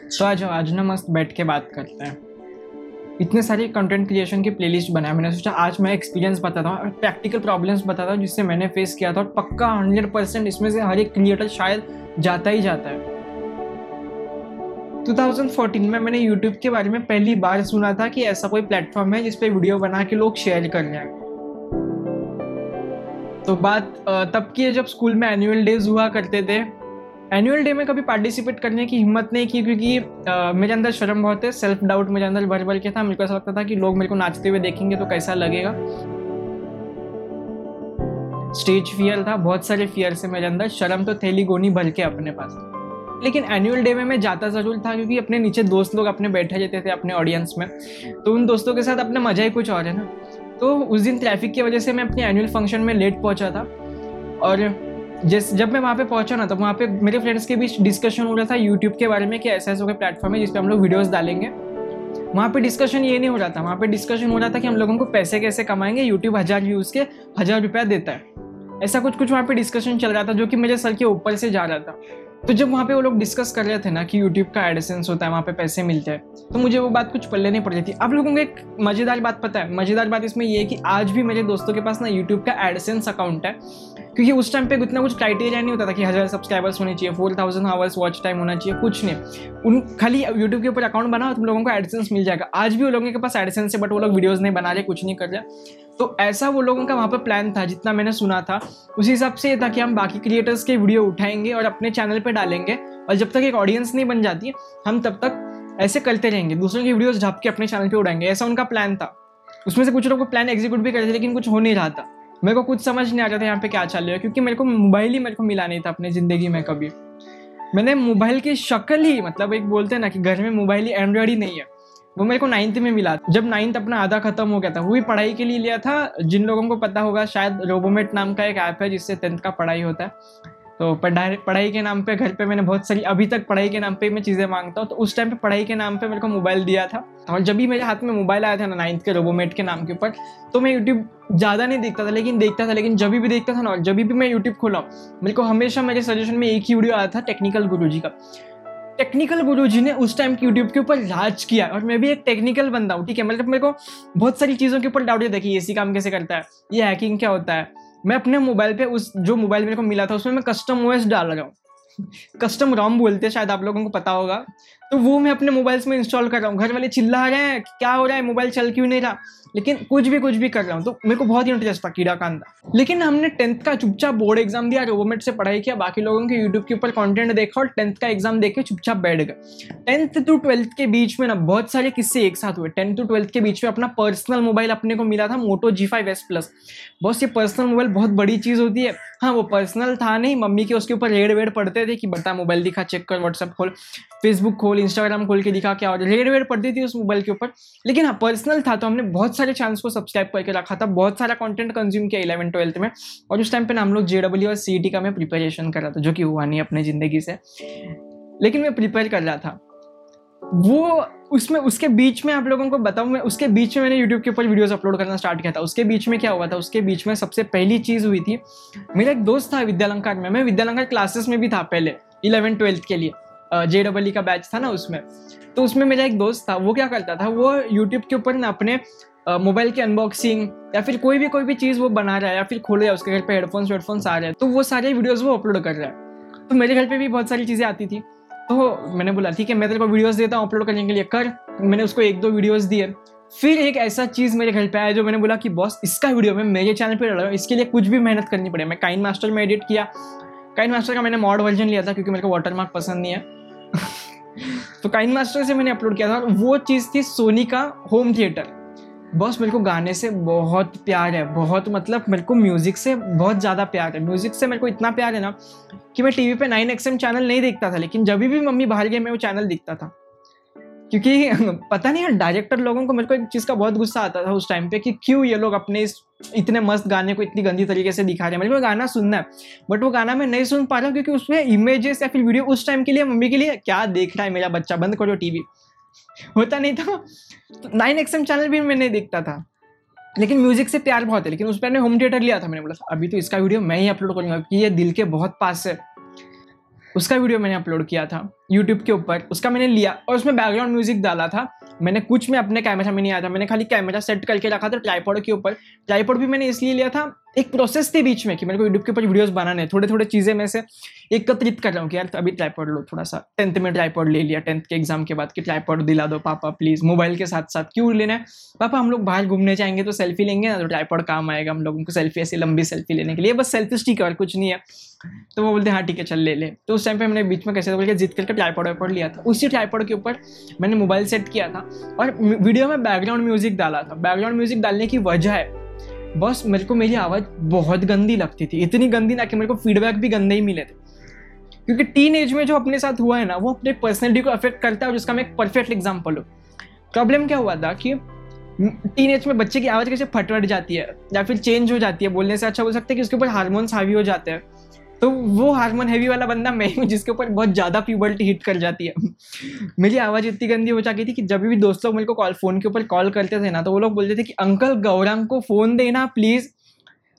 तो आज आज ना मस्त बैठ के बात करते हैं। इतने सारे कंटेंट क्रिएशन की प्लेलिस्ट बनाया मैंने, सोचा आज मैं एक्सपीरियंस बताता हूँ प्रैक्टिकल प्रॉब्लम्स बताता हूँ, जिससे मैंने फेस किया था और पक्का हंड्रेड परसेंट इसमें से हर एक क्रिएटर शायद जाता ही जाता है। 2014 में मैंने YouTube के बारे में पहली बार सुना था कि ऐसा कोई प्लेटफॉर्म है जिसपे वीडियो बना के लोग शेयर कर रहे हैं। तो बात तब की है जब स्कूल में एनुअल डेज़ हुआ करते थे। एनुअल डे में कभी पार्टिसिपेट करने की हिम्मत नहीं की क्योंकि आ, मेरे अंदर शर्म बहुत है सेल्फ डाउट मेरे अंदर भर भर के था। मेरे को ऐसा लगता था कि लोग मेरे को नाचते हुए देखेंगे तो कैसा लगेगा। स्टेज फियर था बहुत सारे फियर से मेरे अंदर। शर्म तो थैली गोनी भर के अपने पास। लेकिन एनुअल डे में मैं जाता ज़रूर था क्योंकि अपने नीचे दोस्त लोग अपने बैठे रहते थे अपने ऑडियंस में। तो उन दोस्तों के साथ अपना मज़ा ही कुछ और है ना। तो उस दिन ट्रैफ़िक की वजह से मैं अपने एनुअल फ़ंक्शन में लेट पहुँचा था। और जिस, जब मैं वहाँ पे पहुँचा ना तो वहाँ पे मेरे फ्रेंड्स के बीच डिस्कशन हो रहा था यूट्यूब के बारे में कि ऐसा ऐसा कोई प्लेटफॉर्म है जिस पर हम लोग वीडियोस डालेंगे। वहाँ पे डिस्कशन ये नहीं हो रहा था। वहाँ पे डिस्कशन हो रहा था कि हम लोगों को पैसे कैसे कमाएँगे यूट्यूब हज़ार व्यूज़ के हज़ार रुपया देता है। ऐसा कुछ कुछ वहाँ पे डिस्कशन चल रहा था जो कि मेरे सर के ऊपर से जा रहा था। तो जब वहाँ पे वो लोग डिस्कस कर रहे थे ना कि यूट्यूब का एडसेंस होता है, वहाँ पे पैसे मिलते हैं तो मुझे वो बात कुछ पल्ले नहीं पड़ती थी। आप लोगों को एक मज़ेदार बात पता है। मज़ेदार बात इसमें ये है कि आज भी मेरे दोस्तों के पास ना यूट्यूब का एडसेंस अकाउंट है, क्योंकि उस टाइम पे उतना कुछ क्राइटेरिया नहीं होता था कि हज़ार सब्सक्राइबर्स होने चाहिए four thousand hours watch time होना चाहिए, कुछ नहीं। उन, खाली यूट्यूब के ऊपर अकाउंट बनाओ, तुम लोगों को एडसेंस मिल जाएगा। आज भी वो लोगों के पास एडसेंस है बट वो लोग वीडियोज़ नहीं बना रहे, कुछ नहीं कर रहे। तो ऐसा वो लोगों का वहाँ पर प्लान था, जितना मैंने सुना था। उसी हिसाब से ये था कि हम बाकी क्रिएटर्स के वीडियो उठाएँगे और अपने चैनल पर डालेंगे और जब तक एक ऑडियंस नहीं बन जाती, हम तब तक ऐसे करते रहेंगे, दूसरों की वीडियोस ढाप के अपने चैनल पे उड़ाएँगे। ऐसा उनका प्लान था। उसमें से कुछ लोग प्लान एग्जीक्यूट भी करते थे, लेकिन कुछ हो नहीं रहा था। मेरे को कुछ समझ नहीं आ रहा था यहाँ पे क्या चल रहा है, क्योंकि मेरे को मोबाइल ही मेरे को मिला नहीं था अपनी ज़िंदगी में कभी। मैंने मोबाइल की शक्ल ही मतलब एक बोलते हैं ना कि घर में मोबाइल ही एंड्रॉयड ही नहीं है। वो मेरे को नाइन्थ में मिला। जब नाइन्थ अपना आधा खत्म हो गया था, वो भी पढ़ाई के लिए लिया था। जिन लोगों को पता होगा, शायद रोबोमेट नाम का एक ऐप है जिससे टेंथ का पढ़ाई होता है। तो पढ़ाई पढ़ाई के नाम पे घर पे मैंने बहुत सारी, अभी तक पढ़ाई के नाम पे मैं चीज़ें माँगता हूँ। तो उस टाइम पे पढ़ाई के नाम पे मेरे को मोबाइल दिया था। और जब भी मेरे हाथ में मोबाइल आया था ना नाइन्थ के रोबोमेट के नाम के ऊपर तो मैं यूट्यूब ज़्यादा नहीं देखता था, लेकिन देखता था, लेकिन जब भी देखता था ना जब भी मैं यूट्यूब खोला, मेरे को हमेशा मेरे सजेशन में एक ही वीडियो आया था टेक्निकल गुरु का। टेक्निकल गुरु जी ने उस टाइम की यूट्यूब के ऊपर राज किया और मैं भी एक टेक्निकल बंदा हूँ, ठीक है? मतलब मेरे को बहुत सारी चीज़ों के ऊपर डाउट है, देखिए ए काम कैसे करता है। ये हैकिंग क्या होता है? मैं अपने मोबाइल पे उस, जो मोबाइल मेरे को मिला था, उसमें मैं कस्टम ओएस डाल रहा हूँ। कस्टम रॉम बोलते हैं, शायद आप लोगों को पता होगा। तो वो मैं अपने मोबाइल्स में इंस्टॉल कर रहा हूँ। घर वाले चिल्ला रहे हैं, क्या हो रहा है? मोबाइल चल क्यों नहीं रहा? लेकिन कुछ भी कुछ भी कर रहा हूँ। तो मेरे को बहुत ही इंटरेस्ट था, कीड़ा कांदा। लेकिन हमने टेंथ का चुपचाप बोर्ड एग्ज़ाम दिया रोबोमेट से पढ़ाई किया, बाकी लोगों के यूट्यूब के ऊपर कंटेंट देखा और टेंथ का एग्ज़ाम देखे चुपचाप बैठ गए। टेंथ टू ट्वेल्थ के बीच में ना बहुत सारे किस्से एक साथ हुए। टेंथ टू ट्वेल्थ के बीच में अपना पर्सनल मोबाइल अपने को मिला था Moto G five S plus बहुत ये पर्सनल मोबाइल बहुत बड़ी चीज़ होती है। हाँ वो पर्सनल था नहीं, मम्मी के उसके ऊपर रेड वेड पढ़ते थे कि बता मोबाइल दिखा चेक कर व्हाट्सअप खोल फेसबुक खोल इंस्टाग्राम खोल के दिखा क्या और रेड वेड पढ़ती थी उस मोबाइल के ऊपर। लेकिन हाँ पर्सनल था तो हमने बहुत सारे चांस को सब्सक्राइब करके रखा था। बहुत सारा कंटेंट कंज्यूम किया इलेवन ट्वेल्थ में। और उस टाइम पे ना हम लोग जे डब्ल्यू और सीईटी का मैं प्रिपरेशन कर रहा था, जो कि हुआ नहीं अपनी ज़िंदगी से। लेकिन मैं प्रिपेयर कर रहा था। वो उसमें, उसके बीच में आप लोगों को बताऊँ, मैं उसके बीच में मैंने यूट्यूब के ऊपर वीडियोस अपलोड करना स्टार्ट किया था। उसके बीच में क्या हुआ था? उसके बीच में सबसे पहली चीज़ हुई थी, मेरा एक दोस्त था विद्यालंकार में। मैं विद्यालंकार क्लासेस में भी था पहले इलेवन ट्वेल्थ के लिए। जे डबल का बैच था ना उसमें। तो उसमें मेरा एक दोस्त था, वो क्या करता था? वो यूट्यूब के ऊपर ना अपने मोबाइल की अनबॉक्सिंग या फिर कोई भी कोई भी चीज़ वो बना रहा है या फिर खोल रहा है उसके घर पे हेडफोन्स वेडफोन्स आ रहे हैं तो वो सारे वीडियोस वो अपलोड कर रहा है। तो मेरे घर पे भी बहुत सारी चीज़ें आती थी। तो मैंने बोला, ठीक है, मैं तेरे को वीडियोस देता हूँ अपलोड करने के लिए, कर। मैंने उसको एक, दो वीडियोस दिए। फिर एक ऐसा चीज़ मेरे घर पे आया जो मैंने बोला कि, बॉस, इसका वीडियो मैं मेरे चैनल पे डाल रहा हूँ, इसके लिए कुछ भी मेहनत करनी पड़े। मैं काइन मास्टर में एडिट किया। काइन मास्टर का मैंने मॉड वर्जन लिया था क्योंकि मेरे को वाटर मार्क पसंद नहीं है। तो काइन मास्टर से मैंने अपलोड किया था और वो चीज़ थी सोनी का होम थिएटर बस मेरे को गाने से बहुत प्यार है, बहुत मतलब मेरे को म्यूज़िक से बहुत ज़्यादा प्यार है। म्यूज़िक से मेरे को इतना प्यार है ना कि मैं टीवी पे नाइन एक्सएम चैनल नहीं देखता था, लेकिन जब भी मम्मी बाहर गई, मैं वो चैनल दिखता था। क्योंकि पता नहीं डायरेक्टर लोगों को मेरे को एक चीज़ का बहुत गुस्सा आता था उस टाइम पे कि क्यों ये लोग अपने इस, इतने मस्त गाने को इतनी गंदी तरीके से दिखा रहे हैं। मेरे को गाना सुनना है बट वो गाना मैं नहीं सुन पा रहा हूँ क्योंकि उसमें इमेजेस या फिर वीडियो उस टाइम के लिए मम्मी के लिए क्या देख रहा है मेरा बच्चा? बंद करो टीवी होता नहीं था। नाइन एक्सएम चैनल भी मैं नहीं देखता था। लेकिन म्यूज़िक से प्यार बहुत है। लेकिन उस पर मैंने होम थिएटर लिया था मैंने। बोला, अभी तो इसका वीडियो मैं ही अपलोड करूँगा, क्योंकि ये दिल के बहुत पास है। उसका वीडियो मैंने अपलोड किया था यूट्यूब के ऊपर। उसका मैंने लिया और उसमें बैकग्राउंड म्यूज़िक डाला था। मैंने कुछ में अपने कैमरा में नहीं आया था। मैंने खाली कैमरा सेट करके रखा था ट्राईपोड के ऊपर। ट्राईपॉड भी मैंने इसलिए लिया था, एक प्रोसेस थी बीच में कि मेरे को यूट्यूब के ऊपर वीडियोस बनाने थोड़े थोड़े चीज़ें में से। एकत्रित कर रहा हूँ कि यार, अभी ट्राईपॉड लो, थोड़ा सा टेंथ में ट्राईपॉड ले लिया टेंथ के एग्ज़ाम के बाद कि ट्राईपॉड दिला दो, पापा प्लीज़ मोबाइल के साथ साथ क्यों लेना है? पापा, हम लोग बाहर घूमने जाएँगे तो सेल्फी लेंगे ना तो ट्राईपॉड काम आएगा हम लोगों को सेल्फी ऐसी लंबी सेल्फी लेने के लिए। बस सेल्फी स्टिक और कुछ नहीं है। तो वो बोलते हाँ ठीक है, चल ले ले। तो उस टाइम पे मैंने बीच में कैसे बोल के जिद करके ट्राईपॉड वाईपॉड लिया था। उसी ट्राईपॉड के ऊपर मैंने मोबाइल सेट किया था और वीडियो में बैकग्राउंड म्यूज़िक डाला था। बैकग्राउंड म्यूज़िक डालने की वजह है, बस मेरे को मेरी आवाज़ बहुत गंदी लगती थी। इतनी गंदी ना कि मेरे को फीडबैक भी गंदे ही मिले थे। क्योंकि टीन एज में जो अपने साथ हुआ है ना, वो अपने पर्सनैलिटी को अफेक्ट करता है और जिसका मैं एक परफेक्ट एग्ज़ाम्पल हूँ। प्रॉब्लम क्या हुआ था कि टीन एज में बच्चे की आवाज़ कैसे फटवट जाती है, या फिर चेंज हो जाती है, बोलने से अच्छा बोल सकते हैं कि उसके ऊपर हार्मोन्स हावी हो जाते हैं। तो वो हार्मोन हैवी वाला बंदा मैं हूँ, जिसके ऊपर बहुत ज़्यादा प्यूबर्टी हिट कर जाती है। मेरी आवाज़ इतनी गंदी हो जाती थी कि जब भी दोस्त लोग मेरे को कॉल फ़ोन के ऊपर कॉल करते थे ना तो वो लोग बोलते थे कि, अंकल, गौरांग को फ़ोन देना प्लीज़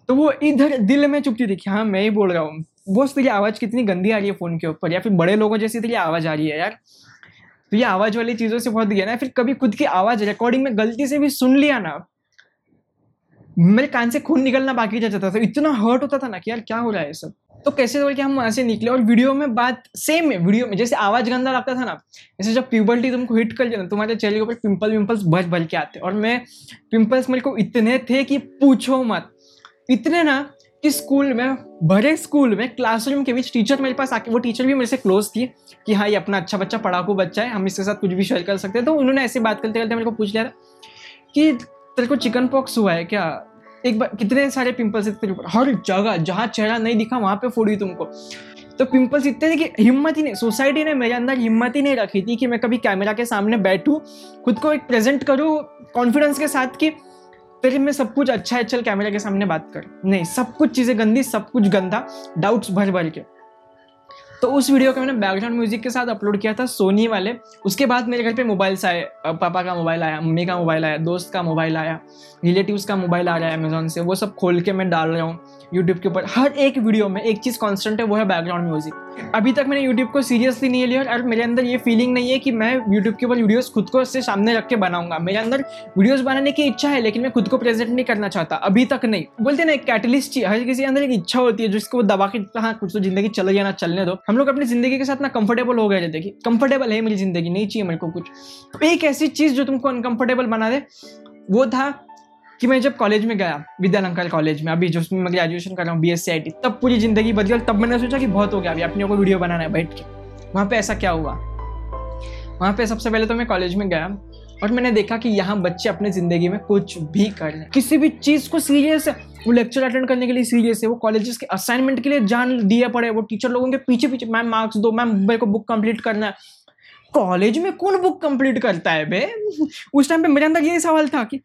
तो वो इधर दिल में चुपती थी कि हाँ मैं ही बोल रहा हूँ। बॉस तेरी आवाज़ कितनी गंदी आ रही है फ़ोन के ऊपर, या फिर बड़े लोगों जैसी तेरी आवाज़ आ रही है यार। तो ये आवाज़ वाली चीज़ों से बहुत गया ना, फिर कभी खुद की आवाज़ रिकॉर्डिंग में गलती से भी सुन लिया ना, मेरे कान से खून निकलना बाकी रह जाता था। इतना हर्ट होता था ना कि यार क्या हो रहा है सब। तो कैसे बोल के हम वहाँ से निकले? और वीडियो में बात सेम है वीडियो में। जैसे आवाज़ गंदा लगता था ना, जैसे जब प्यूबर्टी तुमको हिट कर जाए तुम्हारे चेहरे के ऊपर पिंपल विम्पल्स भर भर के आते। और मैं पिंपल्स मेरे को इतने थे कि पूछो मत। इतने ना कि स्कूल में, भरे स्कूल में क्लासरूम के बीच टीचर मेरे पास आके, वो टीचर भी मेरे से क्लोज थी कि हाँ ये अपना अच्छा बच्चा, पढ़ाकू बच्चा है, हम इसके साथ कुछ भी शेयर कर सकते हैं। तो उन्होंने ऐसे बात करते करते मेरे को पूछ लिया था कि तेरे को चिकन पॉक्स हुआ है क्या? एक बार, कितने सारे पिंपल्स है तेरे हर जगह, जहाँ चेहरा नहीं दिखा, वहाँ पे फोड़ी तुमको। तो पिंपल्स इतने थे कि हिम्मत ही नहीं सोसाइटी ने मेरे अंदर हिम्मत ही नहीं रखी थी कि मैं कभी कैमरा के सामने बैठूँ, खुद को एक प्रेजेंट करूँ कॉन्फिडेंस के साथ कि तेरे में सब कुछ अच्छा है चल कैमरा के सामने बात कर। नहीं, सब कुछ चीज़ें गंदी, सब कुछ गंदा डाउट्स भर भर के। तो उस वीडियो को मैंने बैकग्राउंड म्यूज़िक के साथ अपलोड किया था सोनी वाले। उसके बाद मेरे घर पे मोबाइल्स आए। पापा का मोबाइल आया, मम्मी का मोबाइल आया, दोस्त का मोबाइल आया रिलेटिव्स का मोबाइल आ रहा है अमेजोन से। वो सब खोल के मैं डाल रहा हूँ यूट्यूब के ऊपर। हर एक वीडियो में एक चीज़ कॉन्स्टेंट है, वो है बैकग्राउंड म्यूज़िक अभी तक मैंने यूट्यूब को सीरियसली नहीं लिया और मेरे अंदर ये फीलिंग नहीं है कि मैं यूट्यूब के ऊपर वीडियोज़ खुद को उससे सामने रख के बनाऊँगा। मेरे अंदर वीडियोज़ बनाने की इच्छा है, लेकिन मैं खुद को प्रेजेंट नहीं करना चाहता। अभी तक नहीं। बोलते ना, एक कैटलिस्ट हर किसी के अंदर एक इच्छा होती है, जिसको दबा के हाँ कुछ तो ज़िंदगी चले जाना, चलने दो। हम लोग अपनी ज़िंदगी के साथ ना कंफर्टेबल हो गए देखिए कंफर्टेबल है मेरी ज़िंदगी, नहीं चाहिए मेरे को कुछ। तो एक ऐसी चीज़ जो तुमको अनकंफर्टेबल बना दे, वो था कि मैं जब कॉलेज में गया विद्यालंकर कॉलेज में, अभी जो मैं ग्रेजुएशन कर रहा हूँ बी एस तब पूरी ज़िंदगी बदल तब मैंने सोचा कि बहुत हो गया, अभी अपने को वीडियो बनाना है बैठ के। वहाँ पे ऐसा क्या हुआ? वहाँ पे सबसे पहले तो मैं कॉलेज में गया और मैंने देखा कि यहाँ बच्चे अपने ज़िंदगी में कुछ भी कर हैं किसी भी चीज़ को सीरियस वो लेक्चर अटेंड करने के लिए सीरियस है, वो कॉलेजेस के असाइनमेंट के लिए जान दिए पड़े वो टीचर लोगों के पीछे पीछे मैम मार्क्स दो मैम मेरे को बुक कंप्लीट करना है। कॉलेज में कौन बुक कंप्लीट करता है बे? उस टाइम पे मेरे अंदर ये सवाल था कि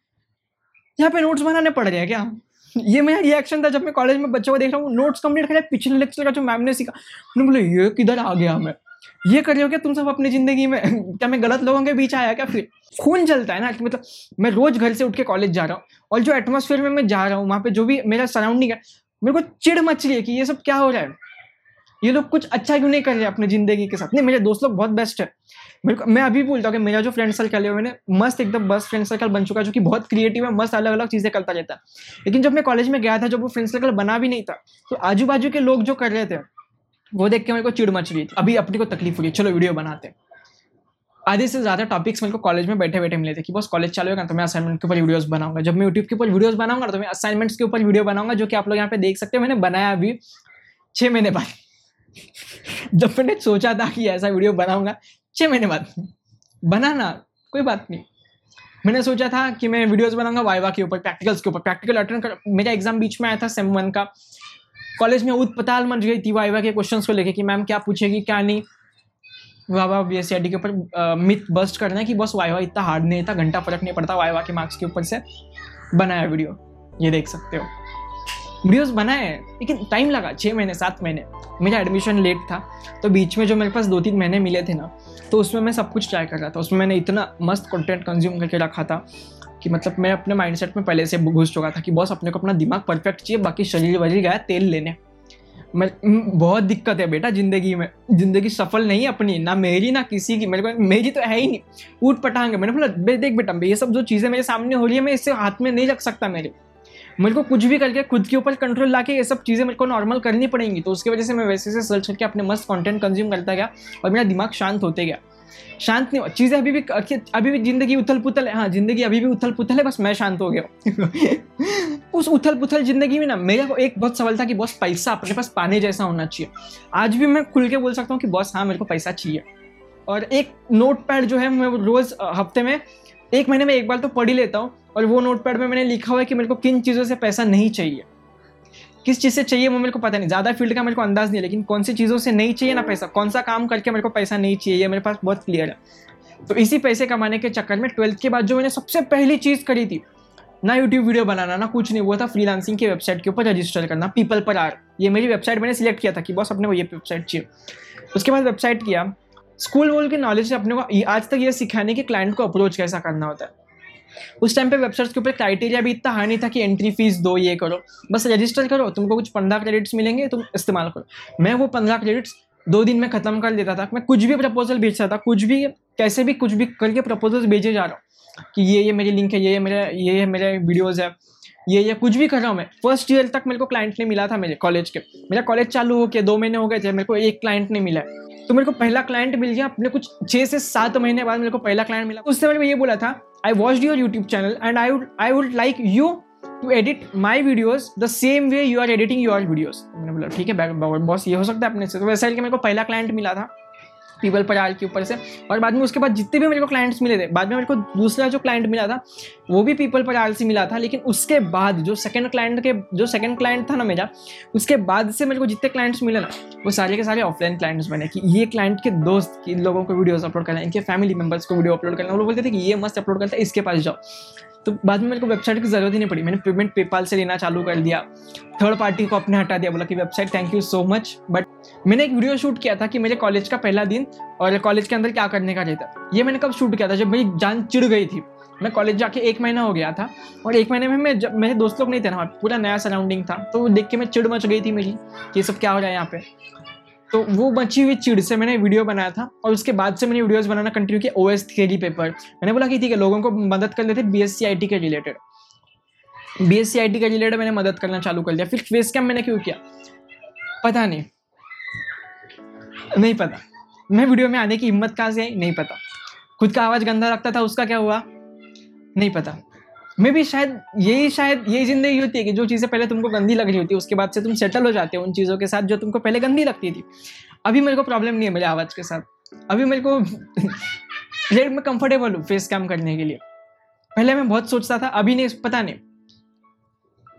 यहाँ पे नोट्स बनाने पड़ रहे हैं क्या? ये मेरा रिएक्शन था जब मैं कॉलेज में बच्चों को देख रहा हूँ नोट्स कंप्लीट करे, पिछले लेक्चर का जो मैम ने सीखा। उन्होंने बोले, ये किधर आ गया मैं? ये कर रहे हो क्या? तुम सब अपनी ज़िंदगी में, क्या मैं गलत लोगों के बीच आया क्या फिर? खून चलता है ना मतलब मैं रोज़ घर से उठ के कॉलेज जा रहा हूँ और जो एटमोसफेयर में मैं जा रहा हूँ, वहाँ पे जो भी मेरा सराउंडिंग है, मेरे को चिड़ मच रही है कि ये सब क्या हो रहा है? ये लोग कुछ अच्छा क्यों नहीं कर रहे अपनी ज़िंदगी के साथ? नहीं, मेरे दोस्त लोग बहुत बेस्ट है। मेरे को, मैं अभी बोलता हूँ कि मेरा जो फ्रेंड सर्कल है मैंने मस्त एकदम बस फ्रेंड सर्कल बन चुका जो कि बहुत क्रिएटिव है, मस्त अलग अलग चीज़ें करता रहता है। लेकिन जब मैं कॉलेज में गया था, जब वो फ्रेंड सर्कल बना भी नहीं था तो आजू बाजू के लोग जो कर रहे थे वो देख के मेरे को चिड़ मच रही थी। अभी अपनी को तकलीफ़ हो रही चलो वीडियो बनाते आधे से ज़्यादा टॉपिक्स मेरे को कॉलेज में बैठे बैठे मिले थे कि बस कॉलेज चालू होगा तो मैं असाइनमेंट के ऊपर वीडियोस बनाऊँगा। जब मैं यूट्यूब के ऊपर वीडियोस बनाऊँगा तो मैं असाइनमेंट्स के ऊपर वीडियो बनाऊँगा, जो कि आप लोग यहाँ पे देख सकते हैं। मैंने बनाया अभी छः महीने बाद। जब मैंने सोचा था कि ऐसा वीडियो बनाऊँगा छः महीने बाद। बनाना, कोई बात नहीं। मैंने सोचा था कि मैं वीडियोस बनाऊँगा वाइवा के ऊपर प्रैक्टिकल्स के ऊपर। प्रैक्टिकल अटेंड कर, मेरा एग्ज़ाम बीच में आया था सेम वन का। कॉलेज में उत पताल मच गई थी वाइवा के क्वेश्चन को लेके कि मैम क्या पूछेगी, क्या नहीं। वाइवा बी एस के ऊपर मिथ बस्ट करना है कि बस वाइवा इतना हार्ड नहीं था, घंटा फ़र्क नहीं पड़ता वाइवा के मार्क्स के ऊपर से बनाया वीडियो ये देख सकते हो। वीडियोस बनाए, लेकिन टाइम लगा छः महीने, सात महीने। मेरा एडमिशन लेट था तो बीच में जो मेरे पास दो तीन महीने मिले थे ना तो उसमें मैं सब कुछ ट्राई कर रहा था। उसमें मैंने इतना मस्त कंटेंट कंज्यूम करके रखा था। कि मतलब मैं अपने माइंडसेट में पहले से घुस चुका था कि बॉस अपने को अपना दिमाग परफेक्ट चाहिए, बाकी शरीर वरीर गया तेल लेने। मैं बहुत दिक्कत है बेटा ज़िंदगी में। ज़िंदगी सफल नहीं अपनी, ना मेरी, ना किसी की। मेरे को मेरी तो है ही नहीं। ऊट पटांग मैंने बोला, बे, देख बेटा ये सब जो चीज़ें मेरे सामने हो रही है, मैं इससे हाथ में नहीं रख सकता मेरे। मेरे को कुछ भी करके, खुद के ऊपर कंट्रोल ला के ये सब चीज़ें मेरे को नॉर्मल करनी पड़ेंगी। तो उसकी वजह से मैं वैसे से सर्च करके अपने मस्त कंटेंट कंज्यूम करता गया और मेरा दिमाग शांत होते गया। शांत नहीं हुआ चीज़ें अभी भी अभी भी ज़िंदगी उथल पुथल है। हाँ ज़िंदगी अभी भी उथल पुथल है, बस मैं शांत हो गया उस उथल पुथल ज़िंदगी में ना, मेरे को एक बहुत सवाल था कि, बॉस, पैसा अपने पास पाने जैसा होना चाहिए। आज भी मैं खुल के बोल सकता हूँ कि, बॉस हाँ मेरे को पैसा चाहिए। और एक नोट पैड जो है, मैं रोज़ हफ़्ते में, एक महीने में एक बार तो पढ़ ही लेता हूँ। और वो नोट पैड में मैंने लिखा हुआ है कि मेरे को किन चीज़ों से पैसा नहीं चाहिए। किस चीज़ से चाहिए वो मेरे को पता नहीं। ज़्यादा फ़ील्ड का मेरे को अंदाज नहीं है लेकिन कौन सी चीज़ों से नहीं चाहिए ना पैसा? कौन सा काम करके मेरे को पैसा नहीं चाहिए? ये मेरे पास बहुत क्लियर है। तो इसी पैसे कमाने के चक्कर में ट्वेल्थ के बाद जो मैंने सबसे पहली चीज़ करी थी ना यूट्यूब वीडियो बनाना ना कुछ नहीं वो था फ्रीलांसिंग की वेबसाइट के ऊपर रजिस्टर करना पीपल पर आर ये मेरी वेबसाइट मैंने सिलेक्ट किया था कि बॉस अपने को ये वेबसाइट चाहिए। उसके बाद वेबसाइट किया। स्कूल वोल के नॉलेज से अपने को आज तक ये सिखाने कि क्लाइंट को अप्रोच कैसा करना होता है। उस टाइम पे वेबसाइट्स के ऊपर क्राइटेरिया भी इतना हाई नहीं था कि एंट्री फ़ीस दो, ये करो। बस रजिस्टर करो, तुमको कुछ पंद्रह क्रेडिट्स मिलेंगे, तुम इस्तेमाल करो। मैं वो पंद्रह क्रेडिट्स दो दिन में ख़त्म कर देता था। मैं कुछ भी प्रपोजल भेजता था, कुछ भी, कैसे भी कुछ भी करके प्रपोजल भेजे जा रहा हूँ कि ये ये मेरी लिंक है, ये ये मेरे, ये ये मेरे वीडियोज़ है, ये ये कुछ भी कर रहा हूँ मैं। फ़र्स्ट ईयर तक मेरे को क्लाइंट नहीं मिला था मेरे कॉलेज के। मेरा कॉलेज चालू हो गया, दो महीने हो गए थे, मेरे को एक क्लाइंट नहीं मिला। तो मेरे को पहला क्लाइंट मिल गया, अपने कुछ छः से सात महीने बाद मेरे को पहला क्लाइंट मिला। उससे मैंने ये बोला था I watched your YouTube channel and I would I would like you to edit my videos the same way you are editing your videos मैंने बोला ठीक है बॉस ये हो सकता है अपने से तो वैसा मेरे को पहला क्लाइंट मिला था पीपल पर के ऊपर से। और बाद में उसके बाद जितने भी मेरे को क्लाइंट्स मिले थे, बाद में मेरे को दूसरा जो क्लाइंट मिला था, वो भी पीपल पर से मिला था। लेकिन उसके बाद जो सेकंड क्लाइंट के, जो सेकंड क्लाइंट था ना मेरा, उसके बाद से मेरे को जितने क्लाइंट्स मिले ना, वो सारे के सारे ऑफलाइन क्लाइंट्स बने कि ये क्लाइंट के दोस्त इन लोगों को वीडियोस अपलोड करना, इनके फैमिली मेंबर्स को वीडियो अपलोड करना। वो लोग बोलते थे कि ये मस्त अपलोड करता है, इसके पास जाओ। तो बाद में मेरे को वेबसाइट की ज़रूरत ही नहीं पड़ी। मैंने पेमेंट पेपाल से लेना चालू कर दिया। थर्ड पार्टी को अपने हटा दिया। बोला कि website thank you so much but मैंने एक वीडियो शूट किया था कि मेरे कॉलेज का पहला दिन और कॉलेज के अंदर क्या करने का रहता। ये मैंने कब शूट किया था? जब मेरी जान चिड़ गई थी। मैं कॉलेज जाके एक महीना हो गया था और एक महीने में मैं जब मेरे दोस्त लोग नहीं थे ना पूरा नया सराउंडिंग था। तो देख के मैं चिड़ मच गई थी मेरी कि सब क्या हो रहा है यहाँ पे। तो वो बची हुई चिड़ से मैंने वीडियो बनाया था और उसके बाद से मैंने वीडियोस बनाना कंटिन्यू किया ओ एस थ्री पेपर मैंने बोला कि ठीक है, लोगों को मदद कर लेते B S C I T के related B S C I T के रिलेटेड मैंने मदद करना चालू कर दिया। फिर फेस कैम मैंने क्यों किया? पता नहीं। नहीं पता। मैं वीडियो में आने की हिम्मत कहाँ से आई? नहीं पता। खुद का आवाज़ गंदा रखता था, उसका क्या हुआ? नहीं पता। मे भी शायद यही शायद यही ज़िंदगी होती है कि जो चीज़ें पहले तुमको गंदी लग रही होती है उसके बाद से तुम सेटल हो जाते हो उन चीज़ों के साथ जो तुमको पहले गंदी लगती थी। अभी मेरे को प्रॉब्लम नहीं है मेरे आवाज़ के साथ। अभी मेरे को रेट में कंफर्टेबल हूँ फेस कैम करने के लिए। पहले मैं बहुत सोचता था, अभी नहीं, पता नहीं।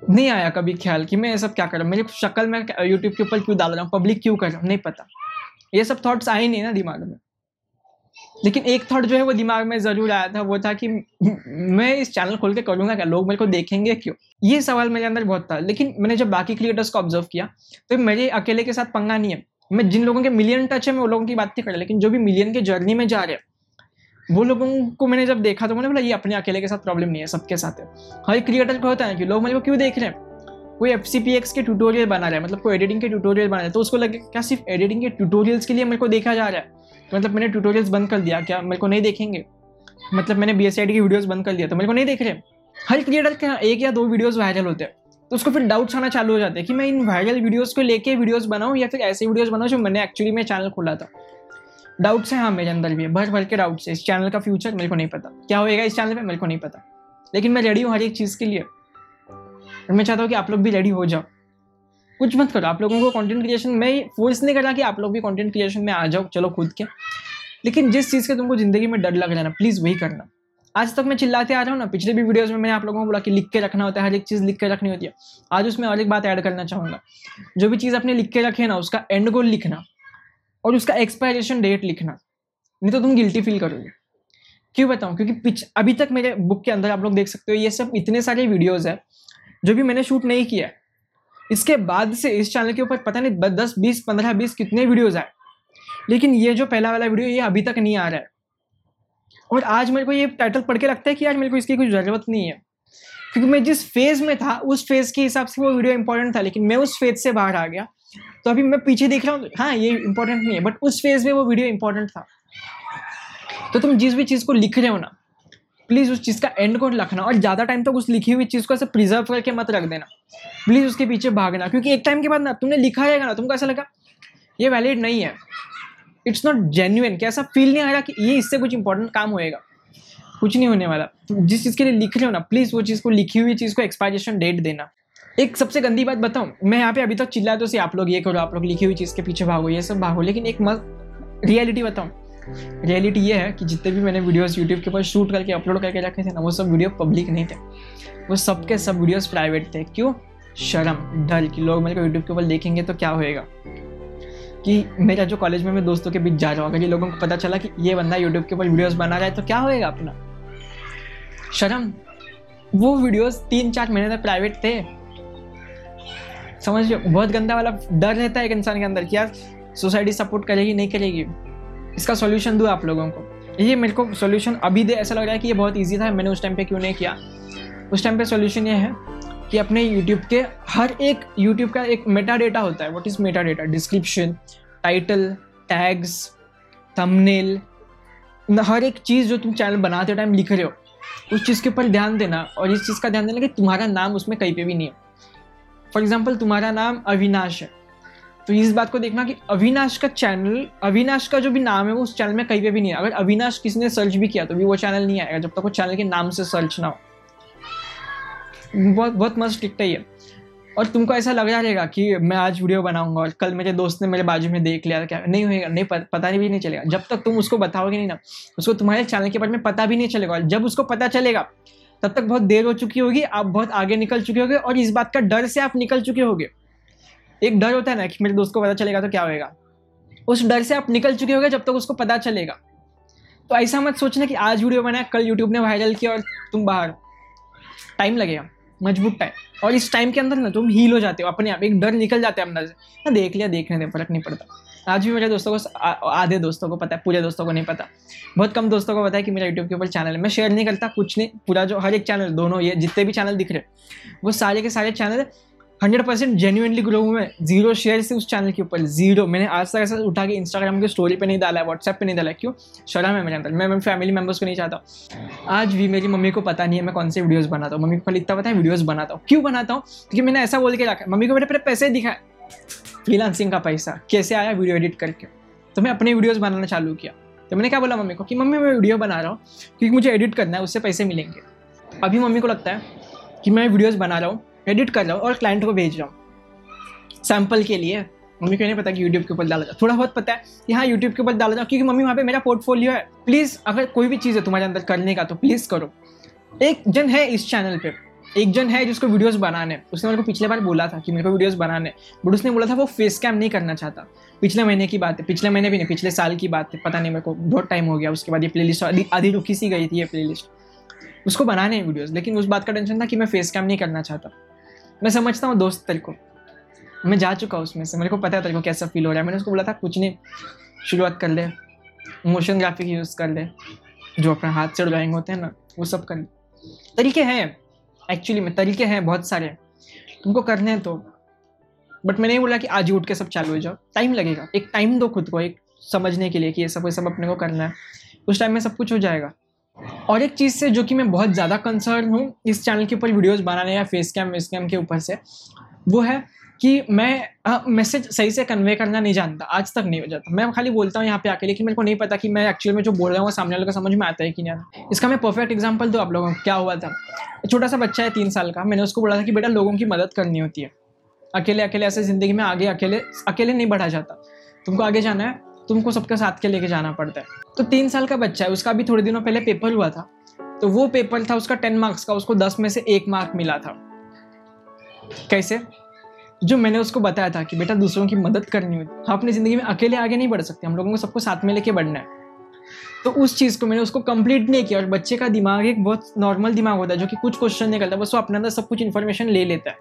नहीं आया कभी ख्याल कि मैं ये सब क्या कर रहा हूँ? मेरी शक्ल में यूट्यूब के ऊपर क्यों डाल रहा हूँ? पब्लिक क्यों कर रहा हूँ? नहीं पता। ये सब थॉट्स आए नहीं ना दिमाग में। लेकिन एक थॉट जो है वो दिमाग में ज़रूर आया था, वो था कि मैं इस चैनल खोल के करूँगा क्या? लोग मेरे को देखेंगे क्यों? ये सवाल मेरे अंदर बहुत था, लेकिन मैंने जब बाकी क्रिएटर्स को ऑब्ज़र्व किया तो मेरे अकेले के साथ पंगा नहीं है। मैं जिन लोगों के मिलियन टच है, मैं वो लोगों की बात नहीं कर रहा, लेकिन जो भी मिलियन के जर्नी में जा रहे हैं, वो लोगों को मैंने जब देखा तो मैंने बोला, ये अपने अकेले के साथ प्रॉब्लम नहीं है, सबके साथ है। हर क्रिएटर को होता है कि लोग मेरे को क्यों देख रहे हैं? कोई एफ़ सी पी एक्स के ट्यूटोरियल बना रहा है मतलब कोई एडिटिंग के ट्यूटोरियल बना रहा है। तो उसको लगे, क्या सिर्फ़ एडिटिंग के ट्यूटोरियल्स के लिए मेरे को देखा जा रहा है? मतलब मैंने ट्यूटोरियल्स बंद कर दिया, क्या मेरे को नहीं देखेंगे? मतलब मैंने बी एस की वीडियोज़ बंद कर दिया तो मेरे को नहीं देख रहे हर क्रिएटर के एक या दो वीडियोज़ वायरल होते हैं। तो उसको फिर डाउट्स आना चालू हो जाते हैं कि मैं इन वायरल वीडियोस को लेके वीडियोस बनाऊँ या फिर ऐसे वीडियोस बनाऊँ जो मैंने एक्चुअली में चैनल खोला था। डाउट्स हैं हाँ मेरे अंदर भी भर भर के डाउट्स है। इस चैनल का फ्यूचर मेरे को नहीं पता। क्या होएगा इस चैनल पे? मेरे को नहीं पता। लेकिन मैं रेडी हूँ हर एक चीज़ के लिए। और मैं चाहता हूँ कि आप लोग भी रेडी हो जाओ। कुछ मत करो, आप लोगों को कंटेंट क्रिएशन में फोर्स नहीं करा कि आप लोग भी कंटेंट क्रिएशन में आ जाओ, चलो खुद के। लेकिन जिस चीज़ के तुमको ज़िंदगी में डर लग रहा है ना प्लीज़ वही करना। आज तक मैं चिल्लाते आ रहा हूँ ना, पिछले भी वीडियोस में मैंने आप लोगों को बोला कि लिख के रखना होता है, हर एक चीज़ लिख के रखनी होती है। आज उसमें और एक बात ऐड करना चाहूँगा। जो भी चीज़ आपने लिख के रखे ना, उसका एंड गोल लिखना और उसका एक्सपायरेशन डेट लिखना। नहीं तो तुम गिल्टी फील करोगे। क्यों बताऊँ? क्योंकि पिछ, अभी तक मेरे बुक के अंदर आप लोग देख सकते हो, ये सब इतने सारे वीडियोज़ है, जो भी मैंने शूट नहीं किया है। इसके बाद से इस चैनल के ऊपर पता नहीं दस, बीस, पंद्रह, बीस कितने वीडियोज़ आए लेकिन ये जो पहला वाला वीडियो ये अभी तक नहीं आ रहा है। और आज मेरे को ये टाइटल पढ़ के लगता है कि आज मेरे को इसकी कोई ज़रूरत नहीं है। क्योंकि मैं जिस फ़ेज़ में था, उस फ़ेज़ के हिसाब से वो वीडियो इंपॉर्टेंट था, लेकिन मैं उस फ़ेज़ से बाहर आ गया। तो अभी मैं पीछे देख रहा हूँ हाँ ये इंपॉर्टेंट नहीं है बट उस फ़ेज़ में वो वीडियो इंपॉर्टेंट था। तो तुम जिस भी चीज़ को लिख रहे हो ना प्लीज़ उस चीज़ का एंड कोड रखना और ज़्यादा टाइम तक उस लिखी हुई चीज़ को ऐसे प्रिजर्व करके मत रख देना। प्लीज़ उसके पीछे भागना, क्योंकि एक टाइम के बाद ना, तुमने लिखा जाएगा ना, तुमको ऐसा लगा, ये वैलिड नहीं है। इट्स नॉट जेन्यून कि ऐसा फील नहीं आ रहा कि ये इससे कुछ इंपॉर्टेंट काम होएगा। कुछ नहीं होने वाला। जिस चीज़ के लिए लिख रहे हो ना प्लीज़ वो चीज़ को, लिखी हुई चीज़ को एक्सपायरेशन डेट देना। एक सबसे गंदी बात बताऊँ, मैं यहाँ पे अभी तक चिल्ला तो सी आप लोग ये करो, आप लोग लिखी हुई चीज़ के पीछे भागो, ये सब भागो, लेकिन एक मत रियलिटी बताऊँ। रियलिटी ये है कि जितने भी मैंने वीडियोस यूट्यूब के ऊपर शूट करके अपलोड करके रखे थे ना, वो सब वीडियो पब्लिक नहीं थे। वो सबके सब वीडियोस प्राइवेट थे। क्यों? शर्म, डर कि लोग मेरे को यूट्यूब के ऊपर देखेंगे तो क्या होएगा? कि मेरा जो कॉलेज में मैं दोस्तों के बीच जा रहा हूँ, अगर ये लोगों को पता चला कि ये बंदा यूट्यूब के ऊपर वीडियोस बना रहा है तो क्या होएगा अपना? शर्म। वो वीडियोस तीन चार महीने तक प्राइवेट थे। समझ लो बहुत गंदा वाला डर रहता है एक इंसान के अंदर कि यार सोसाइटी सपोर्ट करेगी, नहीं करेगी। इसका सोल्यूशन दूँ आप लोगों को। ये मेरे को सोल्यूशन अभी दे, ऐसा लग रहा है कि ये बहुत ईजी था, मैंने उस टाइम पे क्यों नहीं किया? उस टाइम पे सोल्यूशन ये है कि अपने यूट्यूब के हर एक यूट्यूब का एक मेटा डेटा होता है। What is meta data description title tags thumbnail हर एक चीज़ जो तुम चैनल बनाते टाइम लिख रहे हो, उस चीज़ के ऊपर ध्यान देना और इस चीज़ का ध्यान देना कि तुम्हारा नाम उसमें कहीं पे भी नहीं है। फॉर एग्ज़ाम्पल तुम्हारा नाम अविनाश है। तो इस बात को देखना कि अविनाश का चैनल अविनाश का जो भी नाम है, वो उस चैनल में कहीं पे भी नहीं है। अगर अविनाश किसी ने सर्च भी किया तो भी वो चैनल नहीं आएगा, जब तक वो चैनल के नाम से सर्च ना हो। बहुत बहुत मस्त टिकता है ये। और तुमको ऐसा लग रहेगा कि मैं आज वीडियो बनाऊँगा और कल मेरे दोस्त ने मेरे बाजू में देख लिया, क्या? नहीं होएगा, नहीं पता नहीं, भी नहीं चलेगा। जब तक तुम उसको बताओगे नहीं ना, उसको तुम्हारे चैनल के बारे में पता भी नहीं चलेगा और जब उसको पता चलेगा, तब तक बहुत देर हो चुकी होगी, आप बहुत आगे निकल चुके होगे और इस बात का डर से आप निकल चुके होगे। एक डर होता है ना कि मेरे दोस्त को पता चलेगा तो क्या होएगा? उस डर से आप निकल चुके होगे जब तक तो उसको पता चलेगा। तो ऐसा मत सोचना कि आज वीडियो बनाया, कल यूट्यूब ने वायरल किया और तुम बाहर टाइम लगेगा, मज़बूत टाइम और इस टाइम के अंदर ना तुम हील हो जाते हो, अपने आप। एक डर निकल जाते हैं अंदर से। ना देख लिया, देखने दे, फ़र्क नहीं पड़ता। आज भी मेरे दोस्तों को आधे दोस्तों को पता है, पूरे दोस्तों को नहीं पता। बहुत कम दोस्तों को पता है कि मेरा यूट्यूब के ऊपर चैनल है। मैं शेयर नहीं करता, कुछ नहीं। पूरा जो हर एक चैनल दोनों ये जितने भी चैनल दिख रहे वो सारे के सारे channel hundred percent genuinely grow हूँ। मैं ज़ीरो शेयर से उस चैनल के ऊपर। ज़ीरो मैंने आज तक ऐसा उठा के इंस्टाग्राम की स्टोरी पे नहीं डाला है व्हाट्सएप पे नहीं डाला है। क्यों? शर्म है मेरे अंदर। मैं फैमिली मेंबर्स को नहीं चाहता। आज भी मेरी मम्मी को पता नहीं है मैं कौन से वीडियोज़ बनाता हूँ। मम्मी को इतना पता है वीडियोज़ बनाता हूँ। क्यों बनाता हूँ? क्योंकि मैंने ऐसा बोल के रखा मम्मी को मेरे पहले पैसे दिखाए फ्रीलांसिंग का पैसा। कैसे आया वीडियो एडिट करके? तो मैं अपने वीडियोज़ बनाना चालू किया। तो मैंने क्या बोला मम्मी को कि, मम्मी, मैं वीडियो बना रहा हूँ क्योंकि मुझे एडिट करना है, उससे पैसे मिलेंगे। अभी मम्मी को लगता है कि मैं वीडियोज़ बना रहा हूँ। एडिट कर रहा हूँ और क्लाइंट को भेज रहा हूँ। सैंपल के लिए। मम्मी को नहीं पता कि यूट्यूब के ऊपर डाला जाए थोड़ा बहुत पता है कि हाँ यूट्यूब के ऊपर डाला जाओ क्योंकि मम्मी वहाँ पे मेरा पोर्टफोलियो है। प्लीज़ अगर कोई भी चीज़ है तुम्हारे अंदर करने का तो प्लीज़ करो। एक जन है इस चैनल पे। एक जन है जिसको वीडियोस बनाने। उसने मेरे को पिछले बार बोला था कि मेरे को वीडियोस बनाने। बट उसने बोला था वो फेस कैम नहीं करना चाहता। पिछले महीने की बात है। पिछले महीने भी नहीं, पिछले साल की बात है। पता नहीं मेरे को, बहुत टाइम हो गया। उसके बाद ये प्ले लिस्ट आधी रुकी सी गई थी ये प्ले लिस्ट उसको बनाने हैं लेकिन उस बात का टेंशन था कि मैं फेस कैम नहीं करना चाहता। मैं समझता हूँ दोस्त तेरे को। मैं जा चुका हूँ उसमें से। मेरे को पता है तेरे को कैसा फील हो रहा है। मैंने उसको बोला था, कुछ नहीं, शुरुआत कर ले। मोशन ग्राफिक यूज़ कर ले। जो अपने हाथ से ड्राइंग होते हैं ना, वो सब कर ले। तरीके हैं। एक्चुअली में तरीके हैं बहुत सारे। तुमको करने हैं तो। बट मैंने बोला कि आज ही उठ के सब चालू हो जाओ। टाइम लगेगा। एक टाइम दो खुद को, एक समझने के लिए कि ये सब ये सब अपने को करना है। उस टाइम में सब कुछ हो जाएगा। और एक चीज़ से जो कि मैं बहुत ज़्यादा कंसर्न हूँ इस चैनल के ऊपर वीडियोस बनाने या फेस कैम वेस कैम के ऊपर से, वो है कि मैं मैसेज सही से कन्वे करना नहीं जानता, आज तक नहीं हो जाता। मैं खाली बोलता हूँ यहाँ पे आके, लेकिन मेरे को नहीं पता कि मैं एक्चुअल में जो बोल रहा हूँ सामने वाले को समझ में आता है कि नहीं आता। इसका मैं परफेक्ट एग्ज़ाम्पल दो आप लोगों को, क्या हुआ था? छोटा सा बच्चा है तीन साल का, मैंने उसको बोला था कि बेटा लोगों की मदद करनी होती है। अकेले अकेले ऐसे ज़िंदगी में आगे अकेले अकेले नहीं बढ़ा जाता। तुमको आगे जाना है तुमको सबके साथ के लेके जाना पड़ता है। तो तीन साल का बच्चा है, उसका भी थोड़े दिनों पहले पेपर हुआ था। तो वो पेपर था, उसका टेन मार्क्स का, उसको दस में से एक मार्क मिला था। कैसे? जो मैंने उसको बताया था कि बेटा दूसरों की मदद करनी होती हम अपनी ज़िंदगी में अकेले आगे नहीं बढ़ सकते, हम लोगों को सबको साथ में लेके बढ़ना है। तो उस चीज़ को मैंने उसको कंप्लीट नहीं किया और बच्चे का दिमाग एक बहुत नॉर्मल दिमाग होता है, जो कि कुछ क्वेश्चन नहीं करता बस वो अपने अंदर सब कुछ इन्फॉर्मेशन ले लेता है।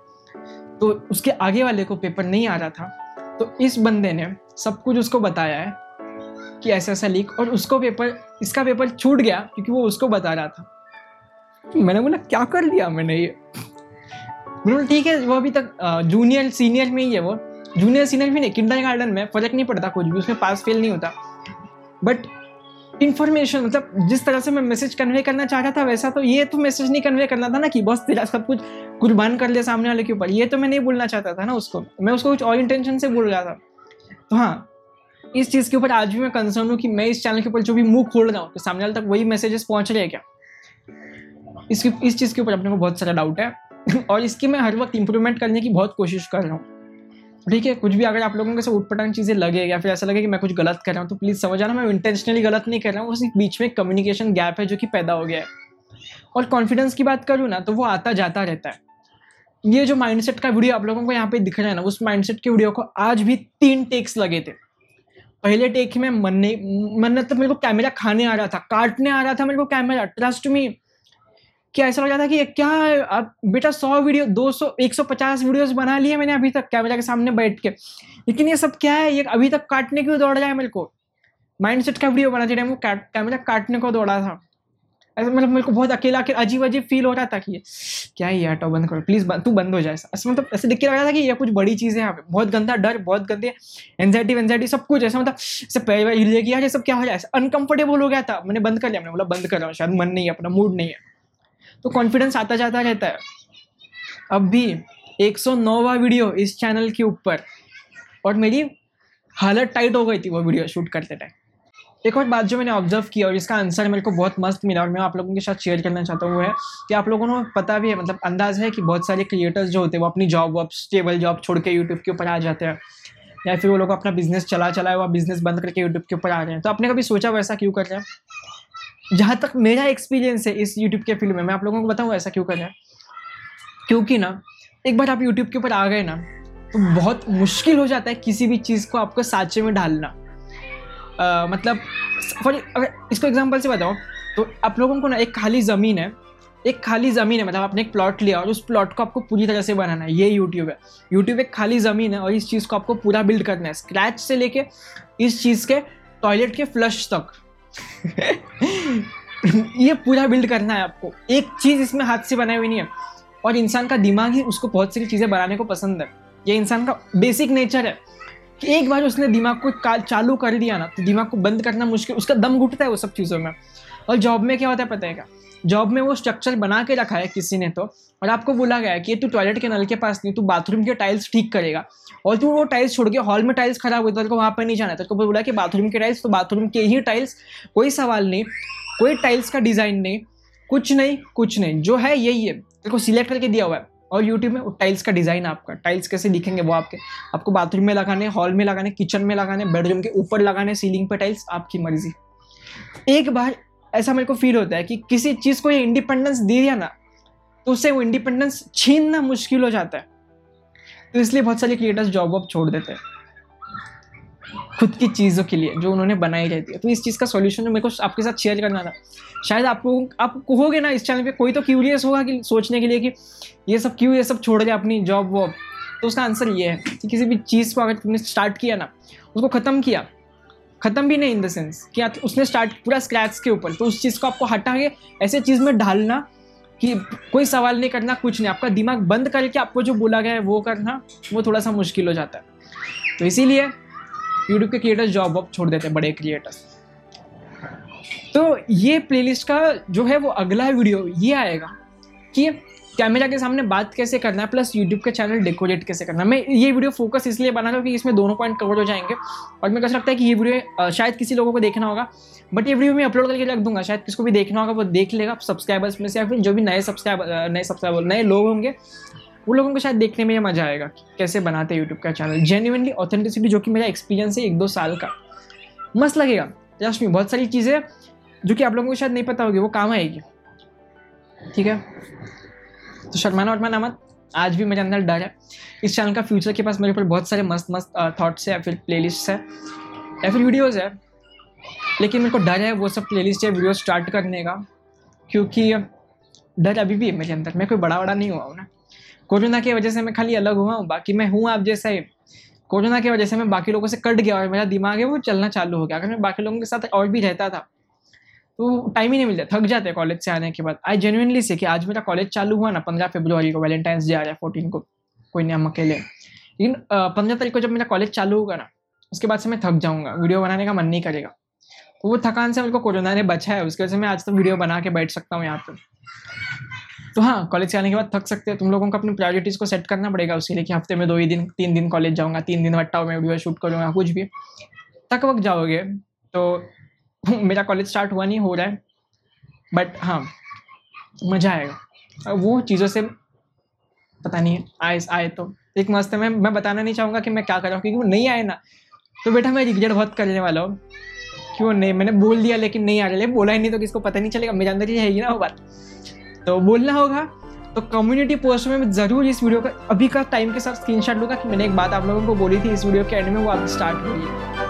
तो उसके आगे वाले को पेपर नहीं आ रहा था। तो इस बंदे ने सब कुछ उसको बताया है कि ऐसा ऐसा लीक, और उसको पेपर इसका पेपर छूट गया क्योंकि वो उसको बता रहा था। मैंने बोला, क्या कर लिया मैंने ये? बिल्कुल ठीक है, वो अभी तक जूनियर सीनियर में ही है वो। जूनियर सीनियर भी नहीं किंडर गार्डन में फ़र्क नहीं पड़ता कुछ भी, उसमें पास फेल नहीं होता। बट इन्फॉर्मेशन मतलब जिस तरह से मैं मैसेज कन्वे करना चाह रहा था, वैसा तो ये तो मैसेज नहीं कन्वे करना था ना कि बस तेरा सब कुछ कुर्बान कर लिया सामने वाले के ऊपर। ये तो मैं नहीं बोलना चाहता था ना उसको। मैं उसको कुछ और इंटेंशन से बोल रहा था। तो हाँ इस चीज़ के ऊपर आज भी मैं कंसर्न हूँ कि मैं इस चैनल के ऊपर जो भी मुँह खोल रहा हूँ तो सामने वाले तक वही मैसेजेस पहुँच रहे हैं क्या? इसकी, इस चीज़ के ऊपर अपने को बहुत सारा डाउट है। और इसकी मैं हर वक्त इंप्रूवमेंट करने की बहुत कोशिश कर रहा हूँ। ठीक है, कुछ भी अगर आप लोगों को उठ पटांग चीज़ें लगे या फिर ऐसा लगे कि मैं कुछ गलत कर रहा हूँ तो प्लीज़ समझ आना, मैं इंटेंशनली गलत नहीं कर रहा हूँ उसी बीच में कम्युनिकेशन गैप है जो कि पैदा हो गया है। और कॉन्फिडेंस की बात करूँ ना तो वो आता जाता रहता है। ये जो माइंडसेट का वीडियो आप लोगों को यहाँ पे दिख रहा है ना, उस माइंडसेट के वीडियो को आज भी तीन टेक्स लगे थे। पहले टेक में मन नहीं, मन तो मेरे को कैमरा खाने आ रहा था, काटने आ रहा था मेरे को कैमरा ट्रस्ट मी क्या ऐसा लग रहा था कि क्या आप बेटा सौ वीडियो, दो सौ, एक सौ पचास वीडियोस बना लिए मैंने अभी तक कैमरा के सामने बैठ के। लेकिन ये सब क्या है? ये अभी तक काटने क्यों दौड़ रहा है मेरे को? माइंड सेट का वीडियो बनाते टाइम वो कैमरा काटने को दौड़ा था। ऐसा मतलब मेरे को बहुत अकेला अजीब अजीब फील हो रहा था कि क्या ये हटाओ बंद करो? प्लीज़ तू बंद हो जाए ऐसा। मतलब ऐसे दिख के लग रहा था कि ये कुछ बड़ी चीज़ है यहाँ पे। बहुत गंदा डर, बहुत गंदे एनजाइटी वेंजाइटी सब कुछ ऐसा मतलब ऐसे पैर कि यार ये सब क्या हो जाए ऐसा अनकंफर्टेबल हो गया था। मैंने बंद कर लिया, मैंने बोला बंद कर रहा हूँ शायद, मन नहीं है, अपना मूड नहीं है। तो कॉन्फिडेंस आता जाता रहता है। अब भी एक सौ वीडियो इस चैनल के ऊपर। और मेरी हालत टाइट हो गई थी वो वीडियो शूट करते टाइम एक और बात जो मैंने ऑब्ज़र्व किया और इसका आंसर मेरे को बहुत मस्त मिला और मैं आप लोगों के साथ शेयर करना चाहता हूँ, वो है कि आप लोगों को पता भी है मतलब अंदाज है कि बहुत सारे क्रिएटर्स जो होते हैं, वो अपनी जॉब वॉब स्टेबल जॉब छोड़ के यूट्यूब के ऊपर आ जाते हैं। या फिर वो लोग अपना बिज़नेस चला चला है, वो बिज़नेस बंद करके यूट्यूब के ऊपर आ रहे हैं। तो आपने कभी सोचा वैसा क्यों कर रहे हैं? जहाँ तक मेरा एक्सपीरियंस है इस यूट्यूब के फ़ील्ड में मैं आप लोगों को बताऊँ ऐसा क्यों कर रहा है? क्योंकि ना एक बार आप यूट्यूब के ऊपर आ गए ना तो बहुत मुश्किल हो जाता है किसी भी चीज़ को आपको साँचे में डालना। आ, मतलब फॉर अगर इसको एग्जांपल से बताओ तो आप लोगों को ना एक खाली ज़मीन है एक खाली ज़मीन है मतलब आपने एक प्लॉट लिया और उस प्लॉट को आपको पूरी तरह से बनाना है ये यूट्यूब है। यूट्यूब एक खाली ज़मीन है और इस चीज़ को आपको पूरा बिल्ड करना है स्क्रैच से लेके इस चीज़ के टॉयलेट के फ्लश तक। ये पूरा बिल्ड करना है आपको। एक चीज़ इसमें हाथ से बनाई हुई नहीं है। और इंसान का दिमाग ही उसको बहुत सारी चीज़ें बनाने को पसंद है। ये इंसान का बेसिक नेचर है कि एक बार उसने दिमाग को चालू कर दिया ना तो दिमाग को बंद करना मुश्किल, उसका दम घुटता है वो सब चीज़ों में। और जॉब में क्या होता है पता है क्या? जॉब में वो स्ट्रक्चर बना के रखा है किसी ने तो। और आपको बोला गया कि तू टॉयलेट के नल के पास नहीं, तू बाथरूम के टाइल्स ठीक करेगा। और तू वो टाइल्स छोड़ के हॉल में टाइल्स खराब हुई तो वहाँ पर नहीं जाना तेरे को बोला कि बाथरूम के टाइल्स तो बाथरूम के ही टाइल्स कोई सवाल नहीं, कोई टाइल्स का डिज़ाइन नहीं, कुछ नहीं कुछ नहीं, जो है यही है। तेरे को सिलेक्ट करके दिया हुआ है। और यूट्यूब में टाइल्स का डिज़ाइन आपका। टाइल्स कैसे दिखेंगे वो आपके? आपको बाथरूम में लगाने हॉल में लगाने किचन में लगाने बेडरूम के ऊपर लगाने सीलिंग पे टाइल्स आपकी मर्ज़ी। एक बार ऐसा मेरे को फील होता है कि किसी चीज़ को ये इंडिपेंडेंस दे दिया ना तो उससे वो इंडिपेंडेंस छीनना मुश्किल हो जाता है। तो इसलिए बहुत सारे क्रिएटर्स जॉब वॉब छोड़ देते हैं। खुद की चीज़ों के लिए, जो उन्होंने बनाई रहती है। तो इस चीज़ का सोल्यूशन मेरे को आपके साथ शेयर करना था। शायद आपको आप कहोगे ना इस चैनल पे, कोई तो क्यूरियस होगा कि सोचने के लिए कि ये सब क्यों, ये सब छोड़ दिया अपनी जॉब वॉब। तो उसका आंसर ये है कि किसी भी चीज़ को अगर तुमने स्टार्ट किया ना, उसको ख़त्म किया ख़त्म भी नहीं इन द सेंस कि उसने स्टार्ट पूरा स्क्रैच के ऊपर। तो उस चीज़ को आपको हटा के ऐसे चीज़ में ढालना कि कोई सवाल नहीं करना, कुछ नहीं। आपका दिमाग बंद करके आपको जो बोला गया है, वो करना, वो थोड़ा सा मुश्किल हो जाता है। तो इसीलिए यूट्यूब के क्रिएटर्स जॉब वॉब छोड़ देते हैं, बड़े क्रिएटर्स तो ये प्लेलिस्ट का जो है, वो अगला वीडियो ये आएगा कि कैमरा के सामने बात कैसे करना है प्लस यूट्यूब का चैनल डेकोरेट कैसे करना मैं ये वीडियो फोकस इसलिए बना रहा हूँ कि इसमें दोनों पॉइंट कवर हो जाएँगे। और मेरे को लगता है कि ये वीडियो शायद किसी लोगों को देखना होगा। बट ये वीडियो मैं अपलोड करके रख दूँगा, शायद किसको भी देखना होगा, वो देख लेगा सब्सक्राइबर्स में से या फिर जो भी नए सब्सक्राइबर नए सब्सक्राइबर नए लोग होंगे वो लोगों को शायद देखने में मज़ा आएगा कैसे बनाते हैं यूट्यूब का चैनल जेन्यूनली ऑथेंटिसिटी जो कि मेरा एक्सपीरियंस है एक दो साल का, मस्त लगेगा। जस्ट में बहुत सारी चीज़ें जो कि आप लोगों को शायद नहीं पता होगी, वो काम आएगी। ठीक है? तो शर्माना वर्माना मत आज भी मेरे अंदर डर है। इस चैनल का फ्यूचर के पास मेरे ऊपर बहुत सारे मस्त मस्त थाट्स है या फिर प्ले है, या फिर वीडियोज़ है। लेकिन मेरे को डर है वो सब प्ले लिस्ट या वीडियो स्टार्ट करने का, क्योंकि डर अभी भी है मेरे अंदर। मैं कोई बड़ा बड़ा नहीं हुआ हूँ ना। कोरोना की वजह से मैं खाली अलग हुआ हूँ, बाकी मैं हूँ आप जैसा ही। कोरोना की वजह से मैं बाकी लोगों से कट गया और मेरा दिमाग है वो चलना चालू हो गया। अगर मैं बाकी लोगों के साथ और भी रहता था तो टाइम ही नहीं मिलता, थक जाते हैं कॉलेज से आने के बाद। आई जेनुअनली से कि आज मेरा कॉलेज चालू हुआ ना, पंद्रह फेब्रुआरी को वैलेंटाइंस डे आ रहा है फोर्टीन को, कोई नहीं, हम अकेले लेकिन पंद्रह तारीख को जब मेरा कॉलेज चालू होगा ना, उसके बाद से मैं थक जाऊँगा वीडियो बनाने का मन नहीं करेगा। तो वो थकान से मेरे को कोरोना ने बचा है उसकी वजह से मैं आज तो वीडियो बना के बैठ सकता हूँ यहाँ पर तो हाँ कॉलेज से आने के बाद थक सकते हैं, तुम लोगों को अपनी प्रायोरिटीज़ को सेट करना पड़ेगा उसके लिए कि हफ़्ते में दो ही दिन, तीन दिन कॉलेज जाऊँगा, तीन दिन हट्टा मैं वीडियो शूट करूँगा, कुछ भी। थक वक्त जाओगे तो मेरा कॉलेज स्टार्ट हुआ नहीं, हो रहा है बट हाँ मज़ा आएगा। वो चीज़ों से, पता नहीं, आए आए तो। एक मस्त में, मैं बताना नहीं चाहूँगा कि मैं क्या कर रहा हूँ, क्योंकि वो नहीं आए ना। तो बेटा, मैं रिग्रेट बहुत करने वाला हूँ क्यों नहीं, मैंने बोल दिया, लेकिन नहीं आ रहा। बोला ही नहीं तो किसको पता नहीं चलेगा, मेरे अंदर ही है ना वो बात। तो बोलना होगा तो कम्युनिटी पोस्ट में ज़रूर इस वीडियो का, अभी का टाइम के साथ स्क्रीनशॉट लूँगा कि मैंने एक बात आप लोगों को बोली थी, इस वीडियो के एंड में वो आप स्टार्ट हुई। है